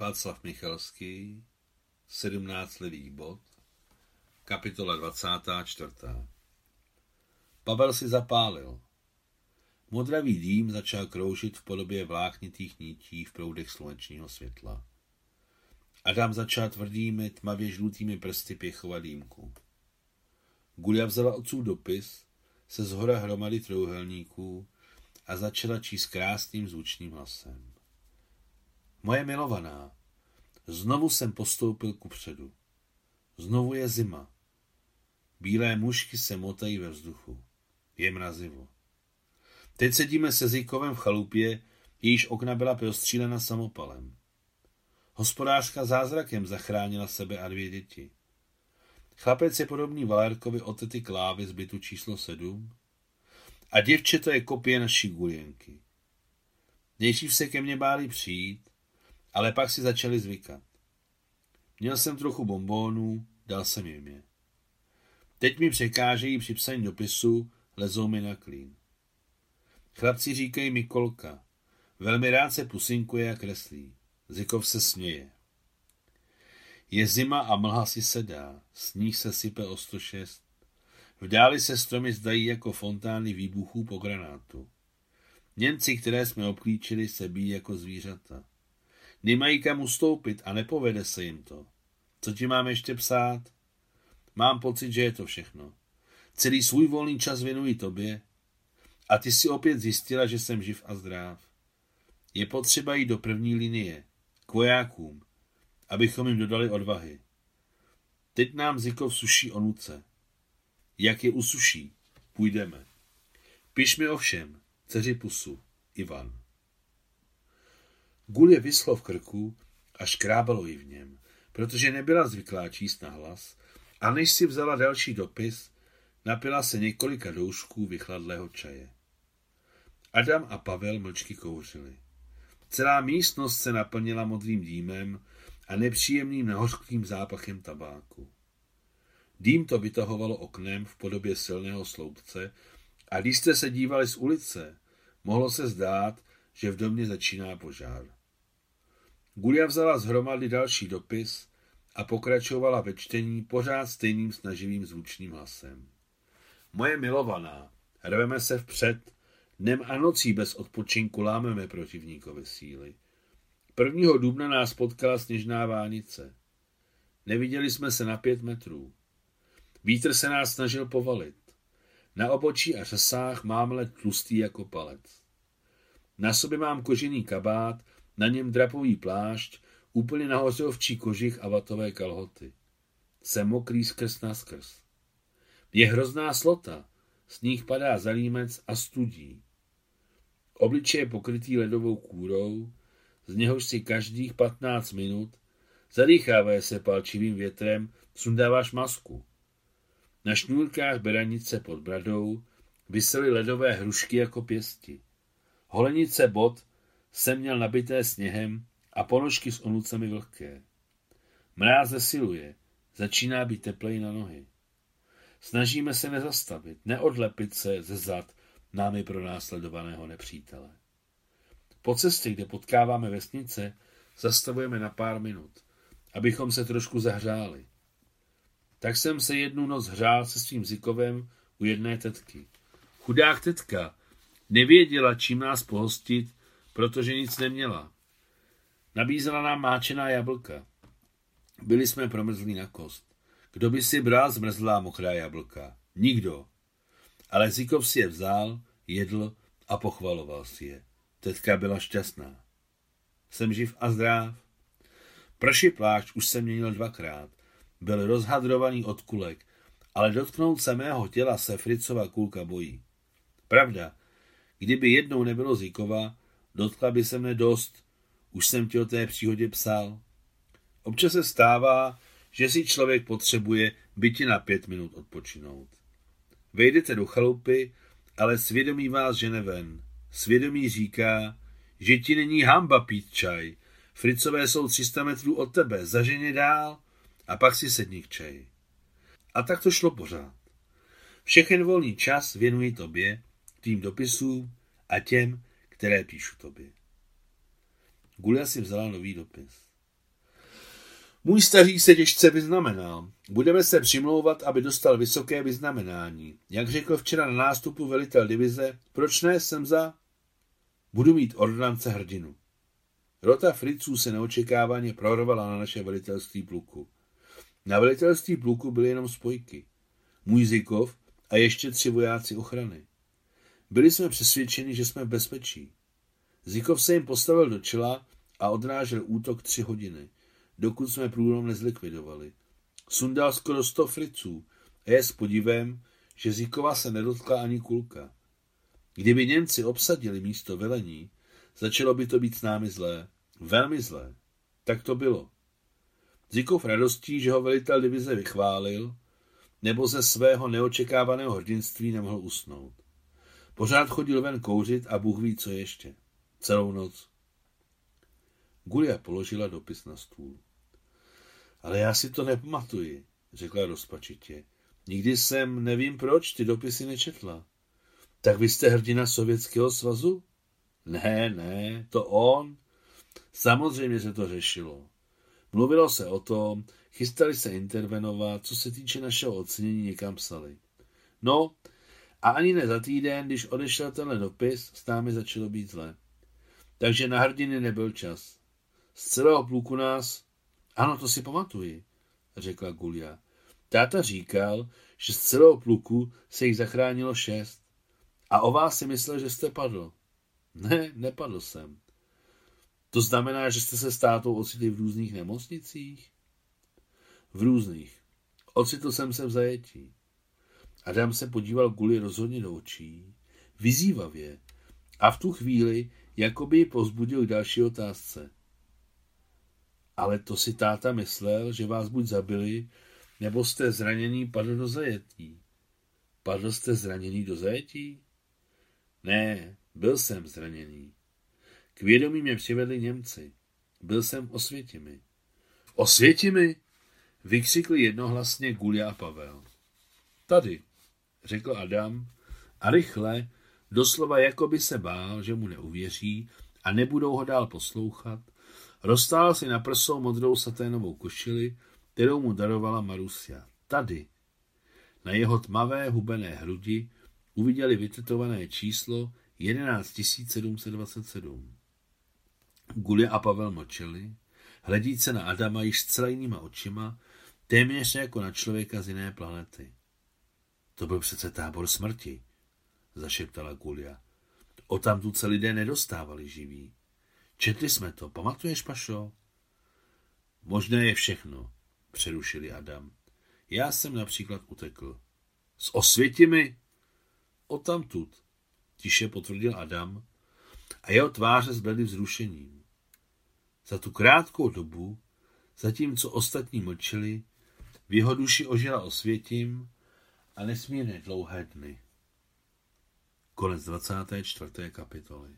Václav Michalský, 17 levý bod, kapitola 24. Pavel si zapálil. Modravý dým začal kroužit v podobě vláknitých nítí v proudech slunečního světla. Adam začal tvrdými, tmavě žlutými prsty pěchovat dýmku. Gulia vzala otcův dopis se zhora hromady trouhelníků a začala číst krásným zvučným hlasem. Moje milovaná, znovu jsem postoupil ku předu. Znovu je zima. Bílé mušky se motají ve vzduchu. Je mrazivo. Teď sedíme se Zykovem v chalupě, jejíž okna byla prostřílena samopalem. Hospodářka zázrakem zachránila sebe a dvě děti. Chlapec je podobný Valérkovi od tety Klávy z bytu číslo sedm a děvče to je kopie naší Guljenky. Nejdřív se ke mně báli přijít, ale pak si začali zvykat. Měl jsem trochu bombónů, dal jsem jim je. Teď mi překážejí při psaní dopisu, lezou mi na klín. Chlapci říkají Mikolka. Velmi rád se pusinkuje a kreslí. Zikov se směje. Je zima a mlha si sedá, sníh se sype o 106. V dáli se stromy zdají jako fontány výbuchů po granátu. Němci, které jsme obklíčili, se bíjí jako zvířata. Nemají kam ustoupit a nepovede se jim to. Co ti mám ještě psát? Mám pocit, že je to všechno. Celý svůj volný čas věnuji tobě a ty si opět zjistila, že jsem živ a zdrav. Je potřeba jít do první linie, k vojákům, abychom jim dodali odvahy. Teď nám Zikov suší onuce. Jak je usuší, půjdeme. Piš mi ovšem, dceři pusu, Ivan. Gul je vyschlo v krku a škrábalo ji v něm, protože nebyla zvyklá číst na hlas a než si vzala další dopis, napila se několika doušků vychladlého čaje. Adam a Pavel mlčky kouřili. Celá místnost se naplnila modrým dýmem a nepříjemným nahořkým zápachem tabáku. Dým to vytahovalo oknem v podobě silného sloupce a když jste se dívali z ulice, mohlo se zdát, že v domě začíná požár. Gulia vzala z hromady další dopis a pokračovala ve čtení pořád stejným snaživým zvučným hlasem. Moje milovaná, rveme se vpřed, dnem a nocí bez odpočinku lámeme protivníkovi síly. Prvního dubna nás potkala sněžná vánice. Neviděli jsme se na pět metrů. Vítr se nás snažil povalit. Na obočí a řasách mám let tlustý jako palec. Na sobě mám kožený kabát, na něm drapový plášť, úplně nahoře ovčí kožich a vatové kalhoty. Jsem mokrý skrz na skrz. Je hrozná slota, sníh padá za límec a studí. Obličej je pokrytý ledovou kůrou, z něhož si každých 15 minut, zadýchávaje se palčivým větrem, sundáváš masku. Na šňůrkách beranice pod bradou vysely ledové hrušky jako pěsti. Holenice bod jsem měl nabité sněhem a ponožky s onucemi vlhké. Mráz zesiluje, začíná být teplej na nohy. Snažíme se nezastavit, neodlepit se ze zad námi pro následovaného nepřítele. Po cestě, kde potkáváme vesnice, zastavujeme na pár minut, abychom se trošku zahřáli. Tak jsem se jednu noc hřál se svým zikovem u jedné tetky. Chudák tetka nevěděla, čím nás pohostit, protože nic neměla. Nabízela nám máčená jablka. Byli jsme promrzlí na kost. Kdo by si bral zmrzlá mokrá jablka? Nikdo. Ale Zikov si je vzal, jedl a pochvaloval si je. Tetka byla šťastná. Jsem živ a zdrav. Prší plášť už jsem měnil dvakrát. Byl rozhadrovaný od kulek, ale dotknout se mého těla se Fricova kulka bojí. Pravda, kdyby jednou nebylo Zikova, dotkla by se mne dost. Už jsem ti o té příhodě psal. Občas se stává, že si člověk potřebuje byti na pět minut odpočinout. Vejdete do chalupy, ale svědomí vás žene ven. Svědomí říká, že ti není hamba pít čaj. Fricové jsou 300 metrů od tebe, zaženě dál a pak si sedni k čaji. A tak to šlo pořád. Všechen volný čas věnuji tobě, tvým dopisům a těm, které píšu tobě. Gulia si vzala nový dopis. Můj staří se těžce vyznamenal. Budeme se přimlouvat, aby dostal vysoké vyznamenání. Jak řekl včera na nástupu velitel divize, proč ne, jsem za... Budu mít ordinance hrdinu. Rota Friců se neočekávaně prorovala na naše velitelství pluku. Na velitelství pluku byly jenom spojky. Můj Zikov a ještě tři vojáci ochrany. Byli jsme přesvědčeni, že jsme v bezpečí. Zikov se jim postavil do čela a odrážel útok tři hodiny, dokud jsme průlom nezlikvidovali. Sundal skoro sto friců a je s podivem, že Zikova se nedotkla ani kulka. Kdyby Němci obsadili místo velení, začalo by to být s námi zlé. Velmi zlé. Tak to bylo. Zikov radostí, že ho velitel divize vychválil, nebo ze svého neočekávaného hrdinství nemohl usnout. Pořád chodil ven kouřit a Bůh ví, co ještě. Celou noc. Gulia položila dopis na stůl. Ale já si to nepamatuji, řekla rozpačitě. Nikdy jsem, nevím proč, ty dopisy nečetla. Tak vy jste hrdina Sovětského svazu? Ne, ne, to on. Samozřejmě se to řešilo. Mluvilo se o tom, chystali se intervenovat, co se týče našeho ocenění někam psali. No, a ani ne za týden, když odešel tenhle dopis, s námi začalo být zle. Takže na hrdiny nebyl čas. Z celého pluku nás... Ano, to si pamatuji, řekla Gulia. Táta říkal, že z celého pluku se jich zachránilo šest. A o vás si myslel, že jste padl. Ne, nepadl jsem. To znamená, že jste se s tátou ocitli v různých nemocnicích? V různých. Ocitl jsem se v zajetí. Adam se podíval Guli rozhodně do očí, vyzývavě, a v tu chvíli jako by ji pozbudil k další otázce. Ale to si táta myslel, že vás buď zabili, nebo jste zraněný padl do zajetí. Padl jste zraněný do zajetí? Ne, byl jsem zraněný. K vědomí mě přivedli Němci. Byl jsem Osvětimi. Osvětimi? Vykřikli jednohlasně Gulia a Pavel. Tady, řekl Adam a rychle, doslova jako by se bál, že mu neuvěří a nebudou ho dál poslouchat, rozstál si na prsou modrou saténovou košili, kterou mu darovala Marusia. Tady, na jeho tmavé hubené hrudi, uviděli vytetované číslo 11727. Gulia a Pavel mlčeli, hledíce na Adama již zcela jinýma očima, téměř jako na člověka z jiné planety. To byl přece tábor smrti, zašeptala Gulia. O tamtud se lidé nedostávali živí. Četli jsme to, pamatuješ, Pašo? Možné je všechno, přerušili Adam. Já jsem například utekl. S osvětimi? O tamtud, tiše potvrdil Adam a jeho tváře zbledly vzrušením. Za tu krátkou dobu, zatímco ostatní mlčeli, v jeho duši ožila osvětím a nesmírně dlouhé dny. Konec 24. kapitoly.